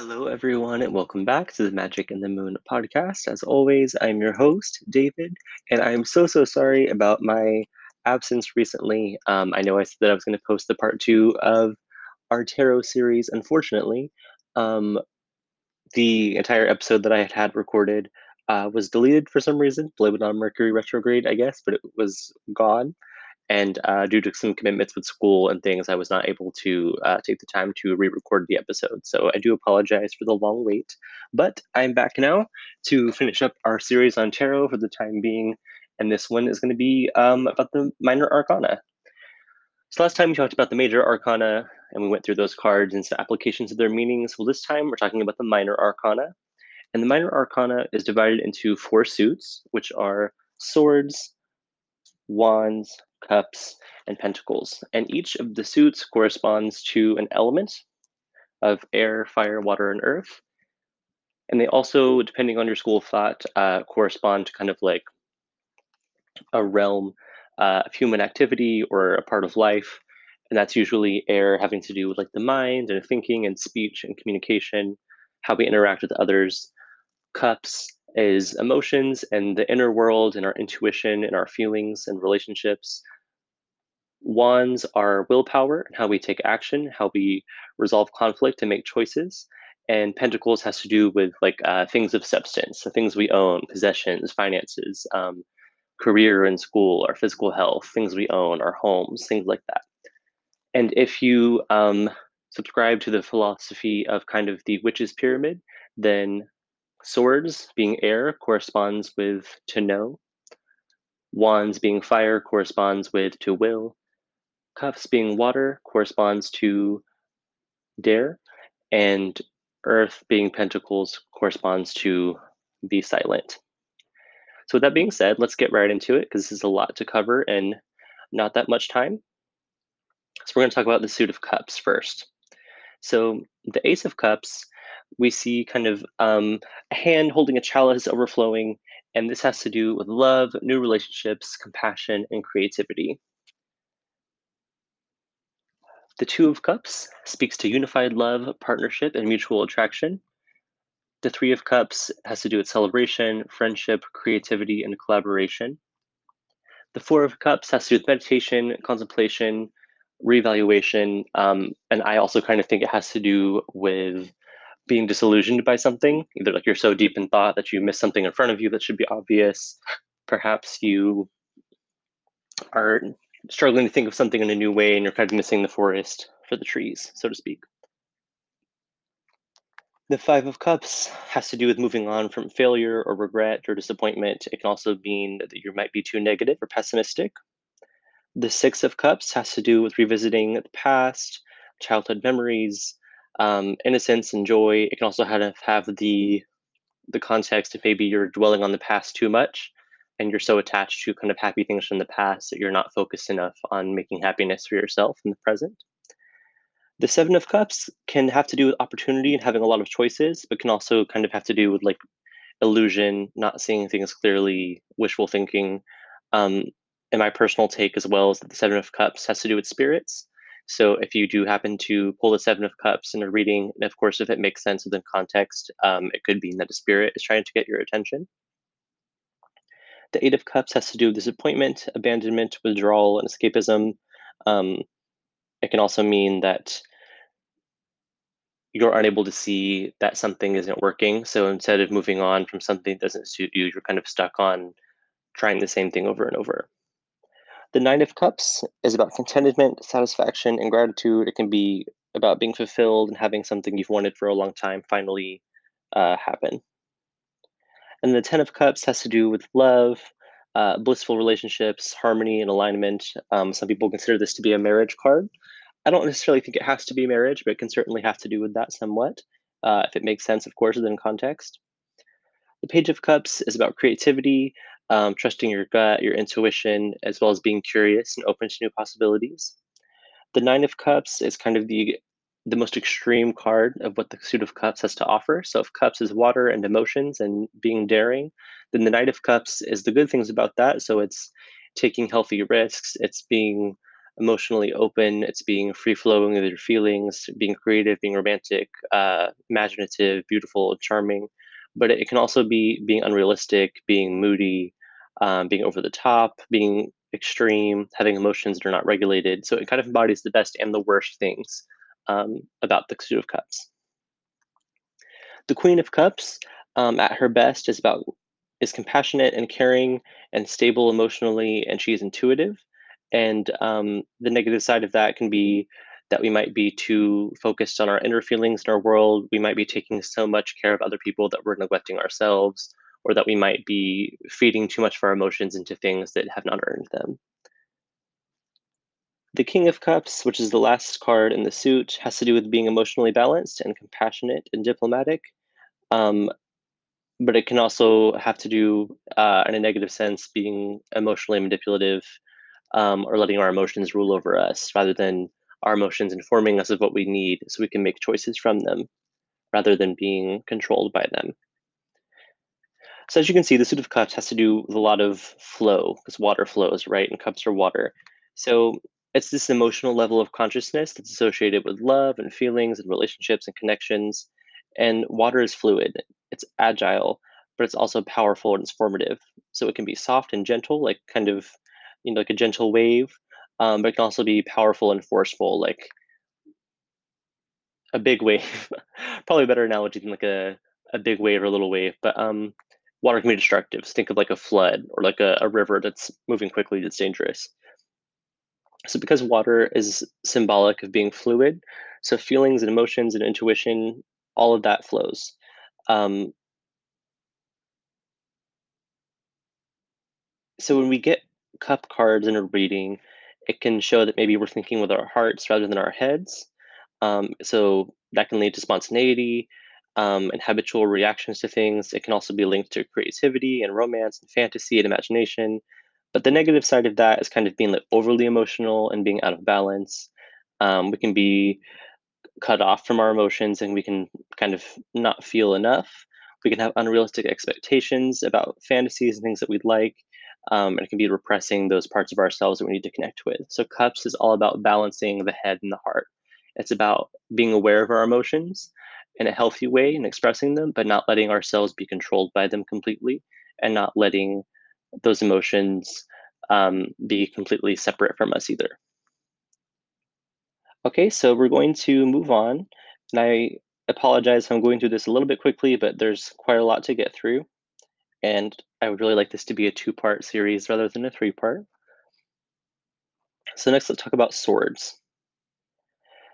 Hello, everyone, and welcome back to the Magick and the Moon podcast. As always, I'm your host, David, and I'm so, so sorry about my absence recently. Um, I know I said that I was going to post the part two of our tarot series. Unfortunately, um, the entire episode that I had had recorded uh, was deleted for some reason, blame it on Mercury retrograde, I guess, but it was gone. And uh, due to some commitments with school and things, I was not able to uh, take the time to re record the episode. So I do apologize for the long wait. But I'm back now to finish up our series on tarot for the time being. And this one is going to be um, about the minor arcana. So last time we talked about the major arcana and we went through those cards and some applications of their meanings. Well, this time we're talking about the minor arcana. And the minor arcana is divided into four suits, which are swords, wands, cups, and pentacles. And each of the suits corresponds to an element of air, fire, water, and earth. And they also, depending on your school of thought, uh, correspond to kind of like a realm uh, of human activity or a part of life. And that's usually air having to do with like the mind and thinking and speech and communication, how we interact with others. Cups is emotions and the inner world and our intuition and our feelings and relationships. Wands are willpower and how we take action, how we resolve conflict and make choices. And Pentacles has to do with like uh, things of substance, so things we own, possessions, finances, um, career and school, our physical health, things we own, our homes, things like that. And if you um, subscribe to the philosophy of kind of the witch's pyramid, then swords being air corresponds with to know. Wands being fire corresponds with to will. Cups being water corresponds to dare. And earth being pentacles corresponds to be silent. So, with that being said, let's get right into it because this is a lot to cover and not that much time. So, we're going to talk about the suit of cups first. So, the Ace of Cups, we see kind of um, a hand holding a chalice overflowing, and this has to do with love, new relationships, compassion, and creativity. The Two of Cups speaks to unified love, partnership, and mutual attraction. The Three of Cups has to do with celebration, friendship, creativity, and collaboration. The Four of Cups has to do with meditation, contemplation, reevaluation. Um, and I also kind of think it has to do with being disillusioned by something. Either like you're so deep in thought that you miss something in front of you that should be obvious. Perhaps you are struggling to think of something in a new way and you're kind of missing the forest for the trees, so to speak. The Five of Cups has to do with moving on from failure or regret or disappointment. It can also mean that you might be too negative or pessimistic. The Six of Cups has to do with revisiting the past, childhood memories, um, innocence and joy. It can also have, have the the context if maybe you're dwelling on the past too much and you're so attached to kind of happy things from the past that you're not focused enough on making happiness for yourself in the present. The Seven of Cups can have to do with opportunity and having a lot of choices, but can also kind of have to do with like illusion, not seeing things clearly, wishful thinking. Um, and my personal take as well is that the Seven of Cups has to do with spirits. So if you do happen to pull the Seven of Cups in a reading, and of course, if it makes sense within context, um, it could be that a spirit is trying to get your attention. The Eight of Cups has to do with disappointment, abandonment, withdrawal, and escapism. Um, it can also mean that you're unable to see that something isn't working. So instead of moving on from something that doesn't suit you, you're kind of stuck on trying the same thing over and over. The Nine of Cups is about contentment, satisfaction, and gratitude. It can be about being fulfilled and having something you've wanted for a long time finally uh, happen. And the Ten of Cups has to do with love, uh, blissful relationships, harmony, and alignment. Um, some people consider this to be a marriage card. I don't necessarily think it has to be marriage, but it can certainly have to do with that somewhat, uh, if it makes sense, of course, within context. The Page of Cups is about creativity, um, trusting your gut, your intuition, as well as being curious and open to new possibilities. The Nine of Cups is kind of the the most extreme card of what the suit of cups has to offer. So if cups is water and emotions and being daring, then the knight of cups is the good things about that. So it's taking healthy risks, it's being emotionally open. It's being free flowing with your feelings, being creative, being romantic, uh, imaginative, beautiful, charming. But it can also be being unrealistic, being moody, um, being over the top, being extreme, having emotions that are not regulated. So it kind of embodies the best and the worst things um, about the Suit of Cups. The Queen of Cups, um, at her best, is about is compassionate and caring and stable emotionally, and she's intuitive. And um, the negative side of that can be that we might be too focused on our inner feelings in our world. We might be taking so much care of other people that we're neglecting ourselves, or that we might be feeding too much of our emotions into things that have not earned them. The King of Cups, which is the last card in the suit, has to do with being emotionally balanced and compassionate and diplomatic. Um, but it can also have to do, uh, in a negative sense, being emotionally manipulative um, or letting our emotions rule over us rather than our emotions informing us of what we need so we can make choices from them rather than being controlled by them. So as you can see, the suit of cups has to do with a lot of flow because water flows, right? And cups are water. So it's this emotional level of consciousness that's associated with love and feelings and relationships and connections. And water is fluid, it's agile, but it's also powerful and it's formative. So it can be soft and gentle, like kind of, you know, like a gentle wave, um, but it can also be powerful and forceful, like a big wave. Probably a better analogy than like a, a big wave or a little wave. But um, water can be destructive. So think of like a flood or like a, a river that's moving quickly that's dangerous. So because water is symbolic of being fluid, so feelings and emotions and intuition, all of that flows. Um, so when we get cup cards in a reading, it can show that maybe we're thinking with our hearts rather than our heads. Um, so that can lead to spontaneity um, and habitual reactions to things. It can also be linked to creativity and romance and fantasy and imagination. But the negative side of that is kind of being like overly emotional and being out of balance. Um, we can be cut off from our emotions and we can kind of not feel enough. We can have unrealistic expectations about fantasies and things that we'd like. Um, and it can be repressing those parts of ourselves that we need to connect with. So, cups is all about balancing the head and the heart. It's about being aware of our emotions in a healthy way and expressing them, but not letting ourselves be controlled by them completely and not letting those emotions um, be completely separate from us either. Okay, so we're going to move on. And I apologize I'm going through this a little bit quickly, but there's quite a lot to get through. And I would really like this to be a two part series rather than a three part. So, next, let's talk about swords.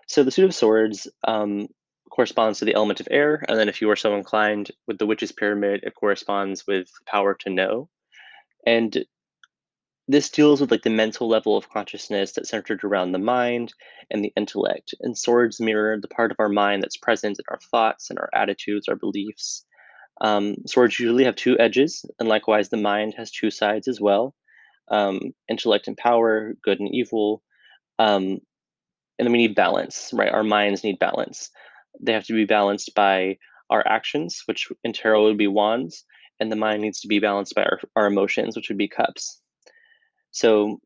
So, the suit of swords um, corresponds to the element of air. And then, if you are so inclined with the witch's pyramid, it corresponds with power to know. And this deals with like the mental level of consciousness that's centered around the mind and the intellect. And swords mirror the part of our mind that's present in our thoughts and our attitudes, our beliefs. Um, swords usually have two edges, and likewise, the mind has two sides as well um, intellect and power, good and evil. Um, and then we need balance, right? Our minds need balance. They have to be balanced by our actions, which in tarot would be wands, and the mind needs to be balanced by our, our emotions, which would be cups. So,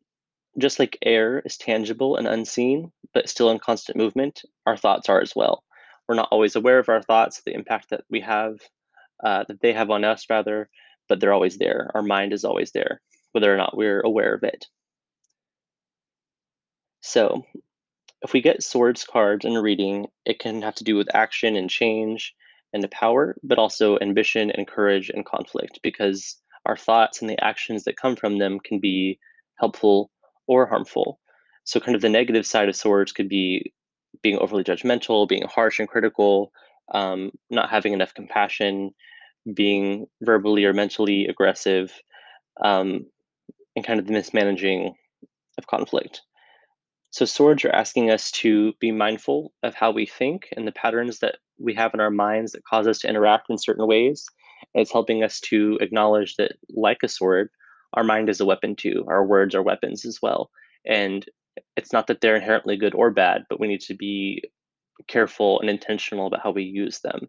just like air is tangible and unseen, but still in constant movement, our thoughts are as well. We're not always aware of our thoughts, the impact that we have, uh, that they have on us, rather, but they're always there. Our mind is always there, whether or not we're aware of it. So, if we get swords cards in a reading, it can have to do with action and change and the power, but also ambition and courage and conflict, because our thoughts and the actions that come from them can be helpful or harmful. So, kind of the negative side of swords could be being overly judgmental, being harsh and critical, um, not having enough compassion, being verbally or mentally aggressive, um, and kind of the mismanaging of conflict. So, swords are asking us to be mindful of how we think and the patterns that we have in our minds that cause us to interact in certain ways. It's helping us to acknowledge that, like a sword, our mind is a weapon too. Our words are weapons as well. And it's not that they're inherently good or bad, but we need to be careful and intentional about how we use them.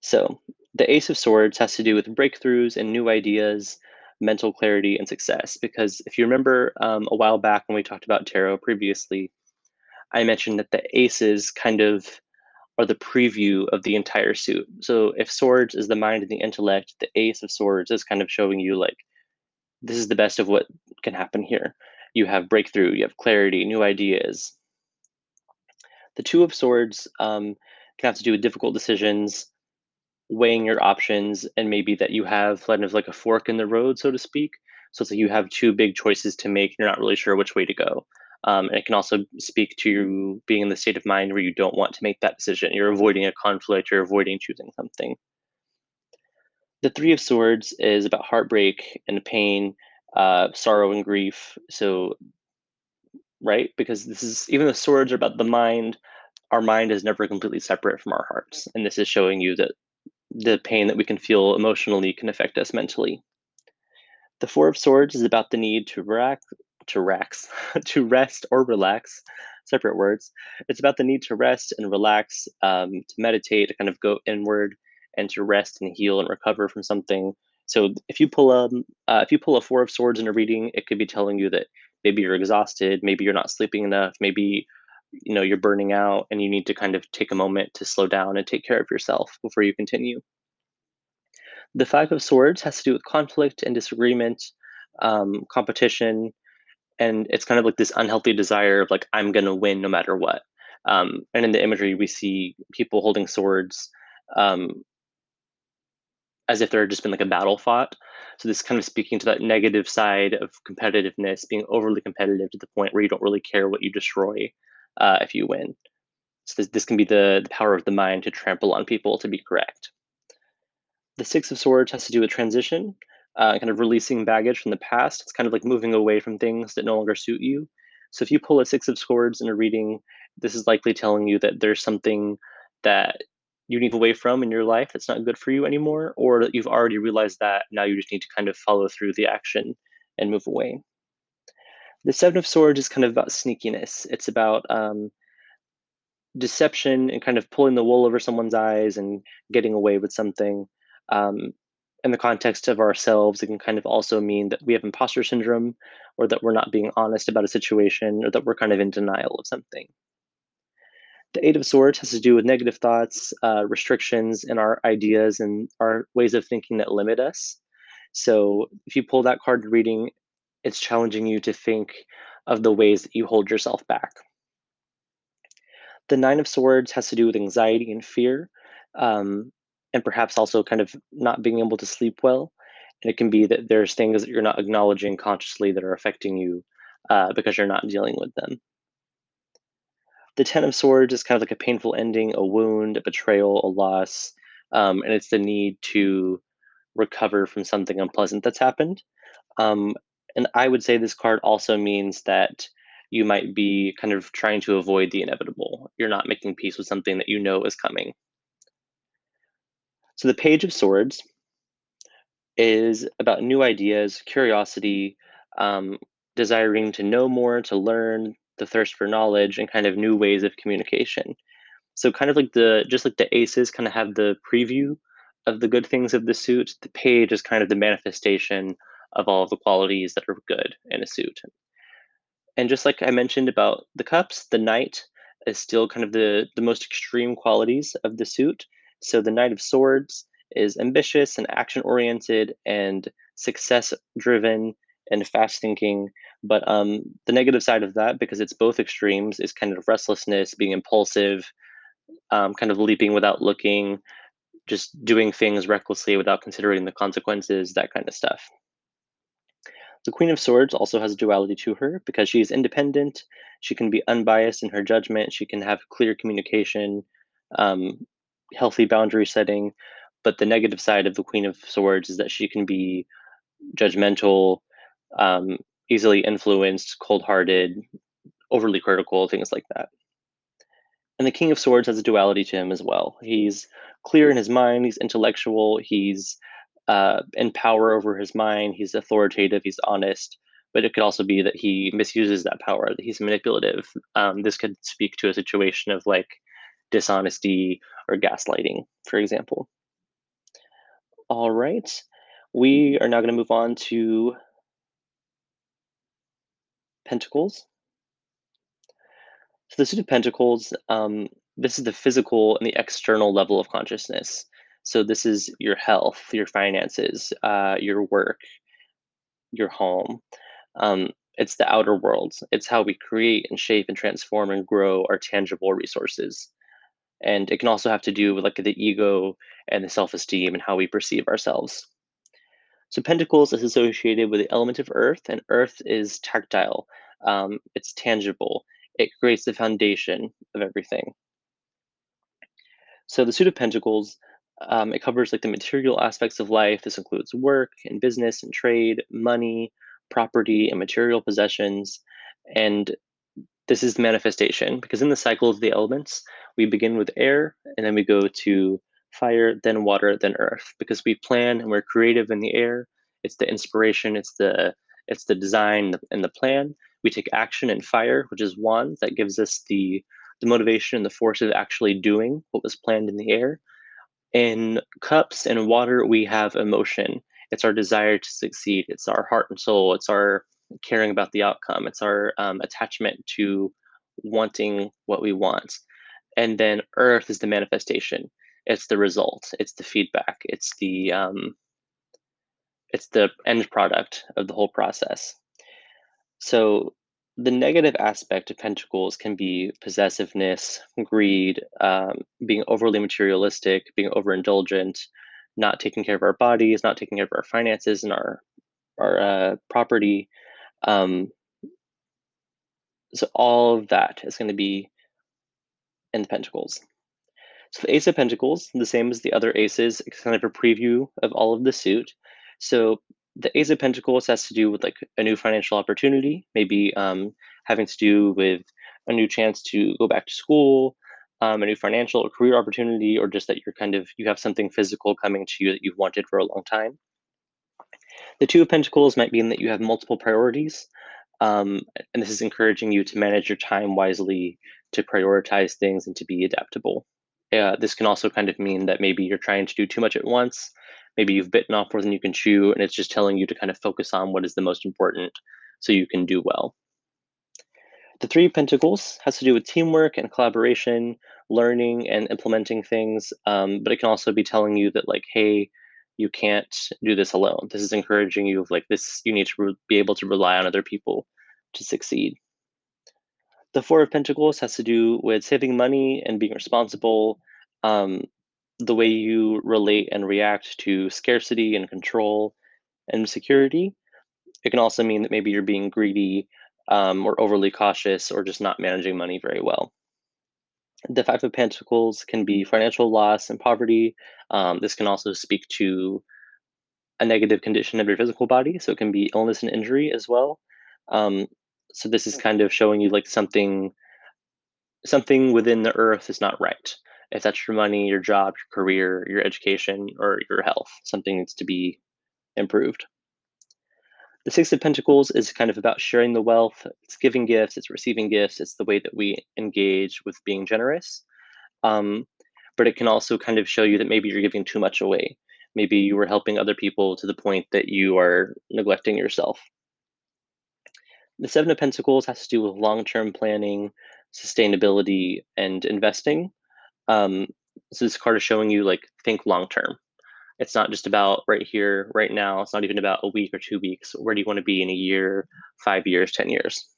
So, the Ace of Swords has to do with breakthroughs and new ideas, mental clarity, and success. Because if you remember um, a while back when we talked about tarot previously, I mentioned that the aces kind of are the preview of the entire suit. So if swords is the mind and the intellect, the ace of swords is kind of showing you like this is the best of what can happen here. You have breakthrough, you have clarity, new ideas. The two of swords um, can have to do with difficult decisions, weighing your options, and maybe that you have kind of like a fork in the road, so to speak. So it's like you have two big choices to make. You're not really sure which way to go. Um, and it can also speak to you being in the state of mind where you don't want to make that decision. You're avoiding a conflict, you're avoiding choosing something. The Three of Swords is about heartbreak and pain, uh, sorrow and grief. So, right? Because this is, even the swords are about the mind, our mind is never completely separate from our hearts. And this is showing you that the pain that we can feel emotionally can affect us mentally. The Four of Swords is about the need to rack, to rax, to rest or relax, separate words. It's about the need to rest and relax, um, to meditate, to kind of go inward, and to rest and heal and recover from something. So if you pull a uh, if you pull a Four of Swords in a reading, it could be telling you that maybe you're exhausted, maybe you're not sleeping enough, maybe you know you're burning out, and you need to kind of take a moment to slow down and take care of yourself before you continue. The Five of Swords has to do with conflict and disagreement, um, competition, and it's kind of like this unhealthy desire of like i'm going to win no matter what. Um, and in the imagery we see people holding swords um, as if there had just been like a battle fought. So this kind of speaking to that negative side of competitiveness being overly competitive to the point where you don't really care what you destroy uh, if you win. So this, this can be the, the power of the mind to trample on people to be correct. The six of swords has to do with transition uh, kind of releasing baggage from the past. It's kind of like moving away from things that no longer suit you. So if you pull a six of swords in a reading, this is likely telling you that there's something that you need away from in your life that's not good for you anymore, or that you've already realized that now you just need to kind of follow through the action and move away. The Seven of Swords is kind of about sneakiness. It's about um, deception and kind of pulling the wool over someone's eyes and getting away with something. Um, in the context of ourselves, it can kind of also mean that we have imposter syndrome or that we're not being honest about a situation or that we're kind of in denial of something. The Eight of Swords has to do with negative thoughts, uh, restrictions, and our ideas and our ways of thinking that limit us. So if you pull that card reading, it's challenging you to think of the ways that you hold yourself back. The Nine of Swords has to do with anxiety and fear. Um, and perhaps also kind of not being able to sleep well. And it can be that there's things that you're not acknowledging consciously that are affecting you uh, because you're not dealing with them. The Ten of Swords is kind of like a painful ending, a wound, a betrayal, a loss, um, and it's the need to recover from something unpleasant that's happened. Um, and I would say this card also means that you might be kind of trying to avoid the inevitable. You're not making peace with something that you know is coming. So the Page of Swords is about new ideas, curiosity, um, desiring to know more, to learn, the thirst for knowledge, and kind of new ways of communication. So kind of like the just like the aces kind of have the preview of the good things of the suit, the page is kind of the manifestation of all of the qualities that are good in a suit. And just like I mentioned about the cups, the knight is still kind of the the most extreme qualities of the suit. So the Knight of Swords is ambitious and action oriented and success driven and fast thinking. But um, the negative side of that, because it's both extremes, is kind of restlessness, being impulsive, um, kind of leaping without looking, just doing things recklessly without considering the consequences, that kind of stuff. The Queen of Swords also has a duality to her because she is independent. She can be unbiased in her judgment. She can have clear communication. Um, healthy boundary setting. But the negative side of the Queen of Swords is that she can be judgmental, um, easily influenced, cold hearted, overly critical, things like that. And the King of Swords has a duality to him as well. He's clear in his mind, he's intellectual, he's uh, in power over his mind, he's authoritative, he's honest, but it could also be that he misuses that power, that he's manipulative. Um, this could speak to a situation of like dishonesty or gaslighting, for example. All right. We are now going to move on to Pentacles. So the Suit of Pentacles, um, this is the physical and the external level of consciousness. So this is your health, your finances, uh, your work, your home. Um, it's the outer world. It's how we create and shape and transform and grow our tangible resources. And it can also have to do with like the ego and the self-esteem and how we perceive ourselves. So Pentacles is associated with the element of earth, and earth is tactile. Um, it's tangible. It creates the foundation of everything. So the suit of Pentacles, um, it covers like the material aspects of life. This includes work and business and trade, money, property, and material possessions. And this is the manifestation because in the cycle of the elements, we begin with air and then we go to fire, then water, then earth because we plan and we're creative in the air. It's the inspiration, it's the it's the design and the plan. We take action in fire, which is one that gives us the the motivation and the force of actually doing what was planned in the air. In cups and water, we have emotion. It's our desire to succeed. It's our heart and soul. It's our caring about the outcome. It's our um, attachment to wanting what we want. And then earth is the manifestation. It's the result. It's the feedback. It's the um, it's the end product of the whole process. So the negative aspect of pentacles can be possessiveness, greed, um, being overly materialistic, being overindulgent, not taking care of our bodies, not taking care of our finances and our our uh, property. Um, so all of that is going to be in the pentacles. So the Ace of Pentacles, the same as the other aces, it's kind of a preview of all of the suit. So the Ace of Pentacles has to do with like a new financial opportunity, maybe um, having to do with a new chance to go back to school, um, a new financial or career opportunity, or just that you're kind of you have something physical coming to you that you've wanted for a long time. The Two of Pentacles might mean that you have multiple priorities, um, and this is encouraging you to manage your time wisely, to prioritize things, and to be adaptable. Uh, this can also kind of mean that maybe you're trying to do too much at once maybe you've bitten off more than you can chew and it's just telling you to kind of focus on what is the most important so you can do well the three pentacles has to do with teamwork and collaboration learning and implementing things um, but it can also be telling you that like hey you can't do this alone this is encouraging you of like this you need to re- be able to rely on other people to succeed the four of pentacles has to do with saving money and being responsible um, the way you relate and react to scarcity and control and security. It can also mean that maybe you're being greedy um, or overly cautious or just not managing money very well. The Five of Pentacles can be financial loss and poverty. Um, this can also speak to a negative condition of your physical body. So it can be illness and injury as well. Um, so this is kind of showing you like something something within the earth is not right if that's your money, your job, your career, your education, or your health, something needs to be improved. The Six of Pentacles is kind of about sharing the wealth. It's giving gifts, it's receiving gifts, it's the way that we engage with being generous. Um, but it can also kind of show you that maybe you're giving too much away. Maybe you were helping other people to the point that you are neglecting yourself. The Seven of Pentacles has to do with long term planning, sustainability, and investing. Um, so this card is showing you like think long term. It's not just about right here, right now. It's not even about a week or two weeks. Where do you want to be in a year, five years, 10 years?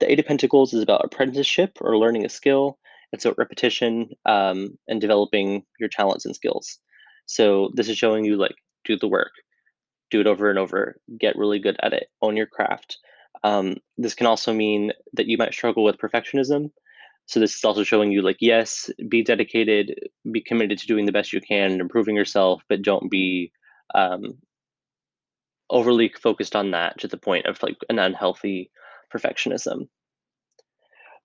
The Eight of Pentacles is about apprenticeship or learning a skill. It's about repetition um, and developing your talents and skills. So this is showing you like do the work, do it over and over, get really good at it, own your craft. Um, this can also mean that you might struggle with perfectionism so this is also showing you like, yes, be dedicated, be committed to doing the best you can and improving yourself, but don't be um, overly focused on that to the point of like an unhealthy perfectionism.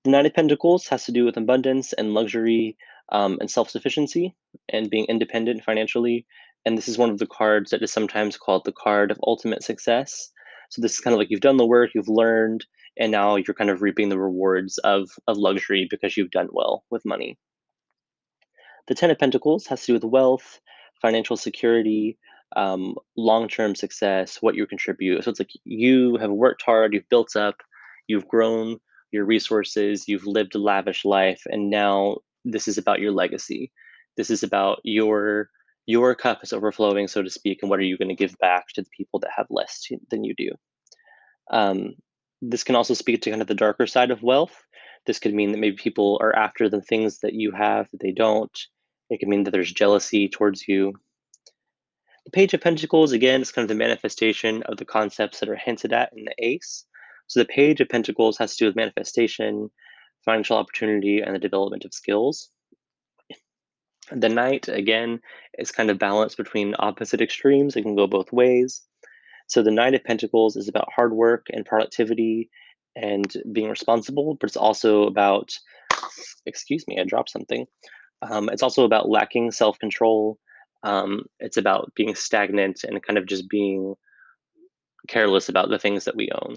The Nine of Pentacles has to do with abundance and luxury um, and self sufficiency and being independent financially. And this is one of the cards that is sometimes called the card of ultimate success. So this is kind of like you've done the work, you've learned, and now you're kind of reaping the rewards of of luxury because you've done well with money. The Ten of Pentacles has to do with wealth, financial security, um, long-term success, what you contribute. So it's like you have worked hard, you've built up, you've grown your resources, you've lived a lavish life, and now this is about your legacy. This is about your your cup is overflowing, so to speak, and what are you going to give back to the people that have less to, than you do? Um, this can also speak to kind of the darker side of wealth. This could mean that maybe people are after the things that you have that they don't. It could mean that there's jealousy towards you. The Page of Pentacles, again, is kind of the manifestation of the concepts that are hinted at in the Ace. So the Page of Pentacles has to do with manifestation, financial opportunity, and the development of skills. The Knight, again, is kind of balanced between opposite extremes. It can go both ways. So the Knight of Pentacles is about hard work and productivity and being responsible, but it's also about, excuse me, I dropped something. Um, it's also about lacking self control. Um, it's about being stagnant and kind of just being careless about the things that we own.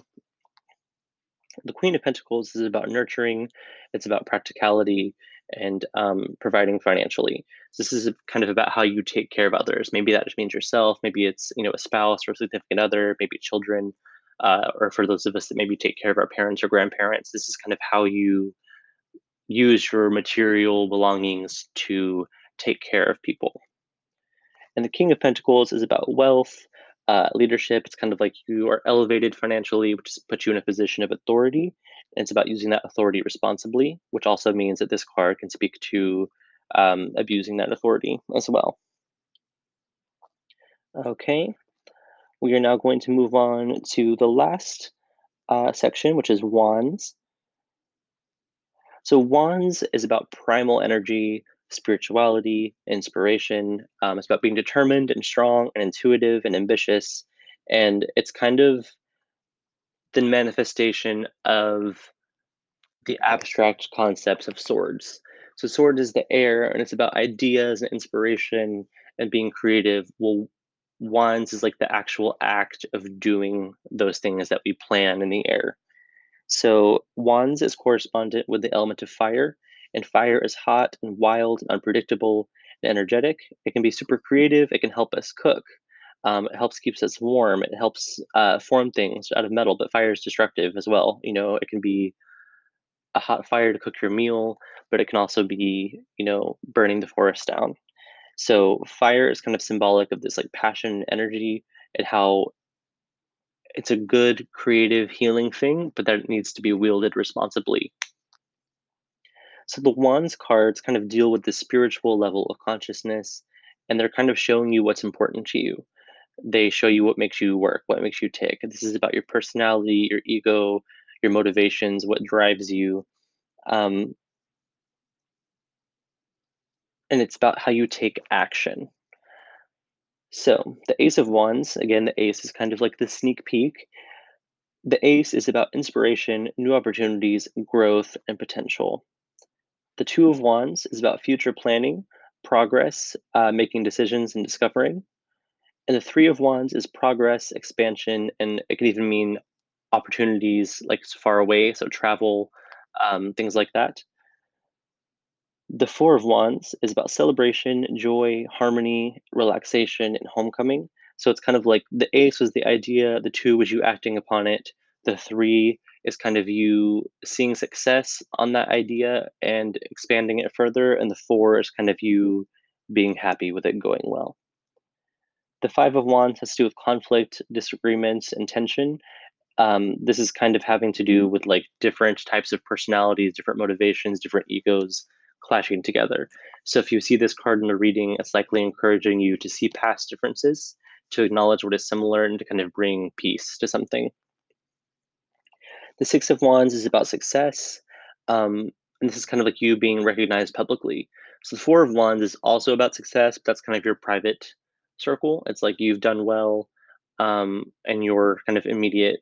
The Queen of Pentacles is about nurturing, it's about practicality and um, providing financially. So this is kind of about how you take care of others. Maybe that just means yourself. Maybe it's you know a spouse or a significant other. Maybe children, uh, or for those of us that maybe take care of our parents or grandparents. This is kind of how you use your material belongings to take care of people. And the King of Pentacles is about wealth, uh, leadership. It's kind of like you are elevated financially, which puts you in a position of authority. It's about using that authority responsibly, which also means that this card can speak to um, abusing that authority as well. Okay, we are now going to move on to the last uh, section, which is wands. So wands is about primal energy, spirituality, inspiration. Um, it's about being determined and strong and intuitive and ambitious. And it's kind of the manifestation of the abstract concepts of swords. So, sword is the air, and it's about ideas and inspiration and being creative. Well, wands is like the actual act of doing those things that we plan in the air. So, wands is correspondent with the element of fire, and fire is hot and wild and unpredictable and energetic. It can be super creative. It can help us cook. Um, it helps keeps us warm. It helps uh, form things out of metal. But fire is destructive as well. You know, it can be a hot fire to cook your meal, but it can also be, you know, burning the forest down. So fire is kind of symbolic of this like passion and energy and how it's a good creative healing thing, but that needs to be wielded responsibly. So the wands cards kind of deal with the spiritual level of consciousness, and they're kind of showing you what's important to you. They show you what makes you work, what makes you tick. This is about your personality, your ego, your motivations, what drives you. Um, and it's about how you take action. So, the Ace of Wands, again, the Ace is kind of like the sneak peek. The Ace is about inspiration, new opportunities, growth, and potential. The Two of Wands is about future planning, progress, uh, making decisions, and discovering. And the Three of Wands is progress, expansion, and it can even mean opportunities like far away, so travel, um, things like that. The Four of Wands is about celebration, joy, harmony, relaxation, and homecoming. So it's kind of like the ace was the idea, the two was you acting upon it, the three is kind of you seeing success on that idea and expanding it further, and the four is kind of you being happy with it going well. The Five of Wands has to do with conflict, disagreements, and tension. Um, this is kind of having to do with like different types of personalities, different motivations, different egos clashing together. So if you see this card in a reading, it's likely encouraging you to see past differences, to acknowledge what is similar, and to kind of bring peace to something. The Six of Wands is about success. Um, and this is kind of like you being recognized publicly. So the Four of Wands is also about success, but that's kind of your private circle. It's like you've done well, um, and your kind of immediate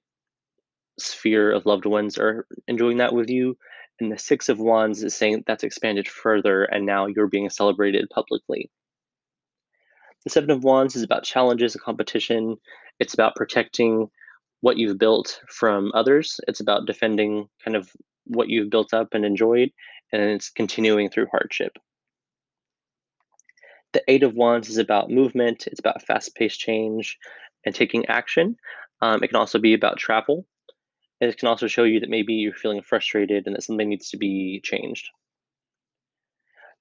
sphere of loved ones are enjoying that with you. And the Six of Wands is saying that's expanded further, and now you're being celebrated publicly. The Seven of Wands is about challenges and competition. It's about protecting what you've built from others. It's about defending kind of what you've built up and enjoyed, and it's continuing through hardship. The Eight of Wands is about movement, it's about fast paced change and taking action. Um, it can also be about travel. It can also show you that maybe you're feeling frustrated and that something needs to be changed.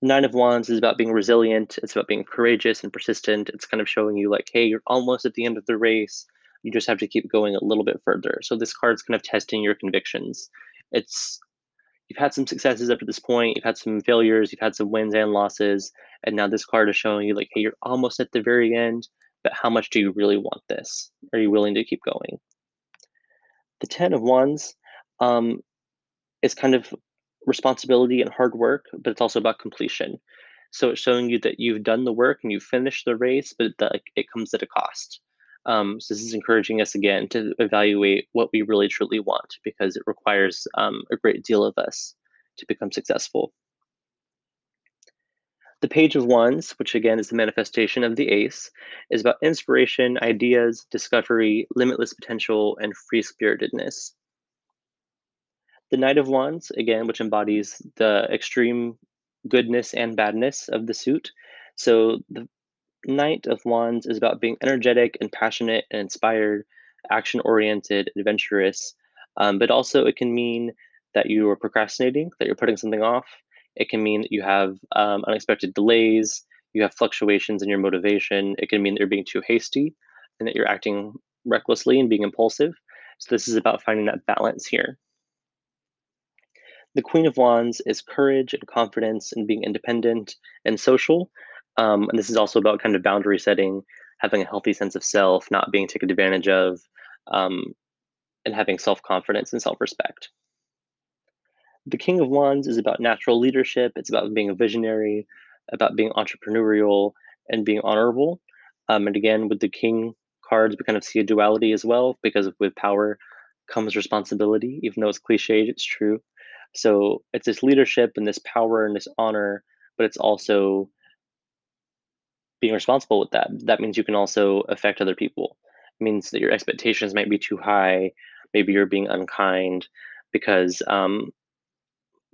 Nine of Wands is about being resilient. It's about being courageous and persistent. It's kind of showing you, like, hey, you're almost at the end of the race. You just have to keep going a little bit further. So this card's kind of testing your convictions. It's you've had some successes up to this point, you've had some failures, you've had some wins and losses, and now this card is showing you, like, hey, you're almost at the very end, but how much do you really want this? Are you willing to keep going? The Ten of Wands um, is kind of responsibility and hard work, but it's also about completion. So it's showing you that you've done the work and you've finished the race, but that it comes at a cost. Um, so this is encouraging us again to evaluate what we really truly want because it requires um, a great deal of us to become successful. The Page of Wands, which again is the manifestation of the Ace, is about inspiration, ideas, discovery, limitless potential, and free spiritedness. The Knight of Wands, again, which embodies the extreme goodness and badness of the suit. So the Knight of Wands is about being energetic and passionate and inspired, action oriented, adventurous. Um, but also, it can mean that you are procrastinating, that you're putting something off. It can mean that you have um, unexpected delays, you have fluctuations in your motivation. It can mean that you're being too hasty and that you're acting recklessly and being impulsive. So, this is about finding that balance here. The Queen of Wands is courage and confidence and being independent and social. Um, and this is also about kind of boundary setting, having a healthy sense of self, not being taken advantage of, um, and having self confidence and self respect. The King of Wands is about natural leadership, it's about being a visionary, about being entrepreneurial, and being honorable. Um, and again, with the King cards, we kind of see a duality as well, because with power comes responsibility, even though it's cliched, it's true. So it's this leadership and this power and this honor, but it's also being responsible with that. That means you can also affect other people. It means that your expectations might be too high. Maybe you're being unkind because um,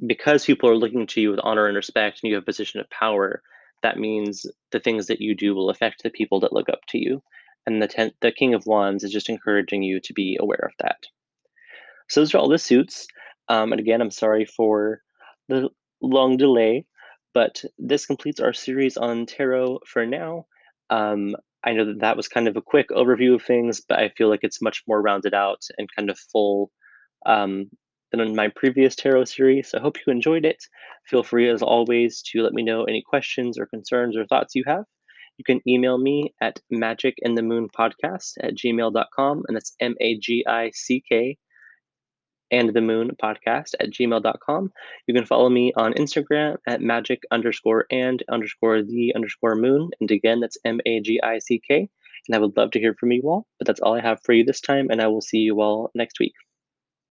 because people are looking to you with honor and respect, and you have a position of power. That means the things that you do will affect the people that look up to you. And the ten- the King of Wands is just encouraging you to be aware of that. So those are all the suits. Um, and again, I'm sorry for the long delay, but this completes our series on tarot for now. Um, I know that that was kind of a quick overview of things, but I feel like it's much more rounded out and kind of full um, than in my previous tarot series. So I hope you enjoyed it. Feel free, as always, to let me know any questions or concerns or thoughts you have. You can email me at magick in the moon podcast at gmail.com, and that's M A G I C K and the moon podcast at gmail.com. You can follow me on Instagram at magick underscore and underscore the underscore moon. And again, that's M A G I C K. And I would love to hear from you all. But that's all I have for you this time. And I will see you all next week.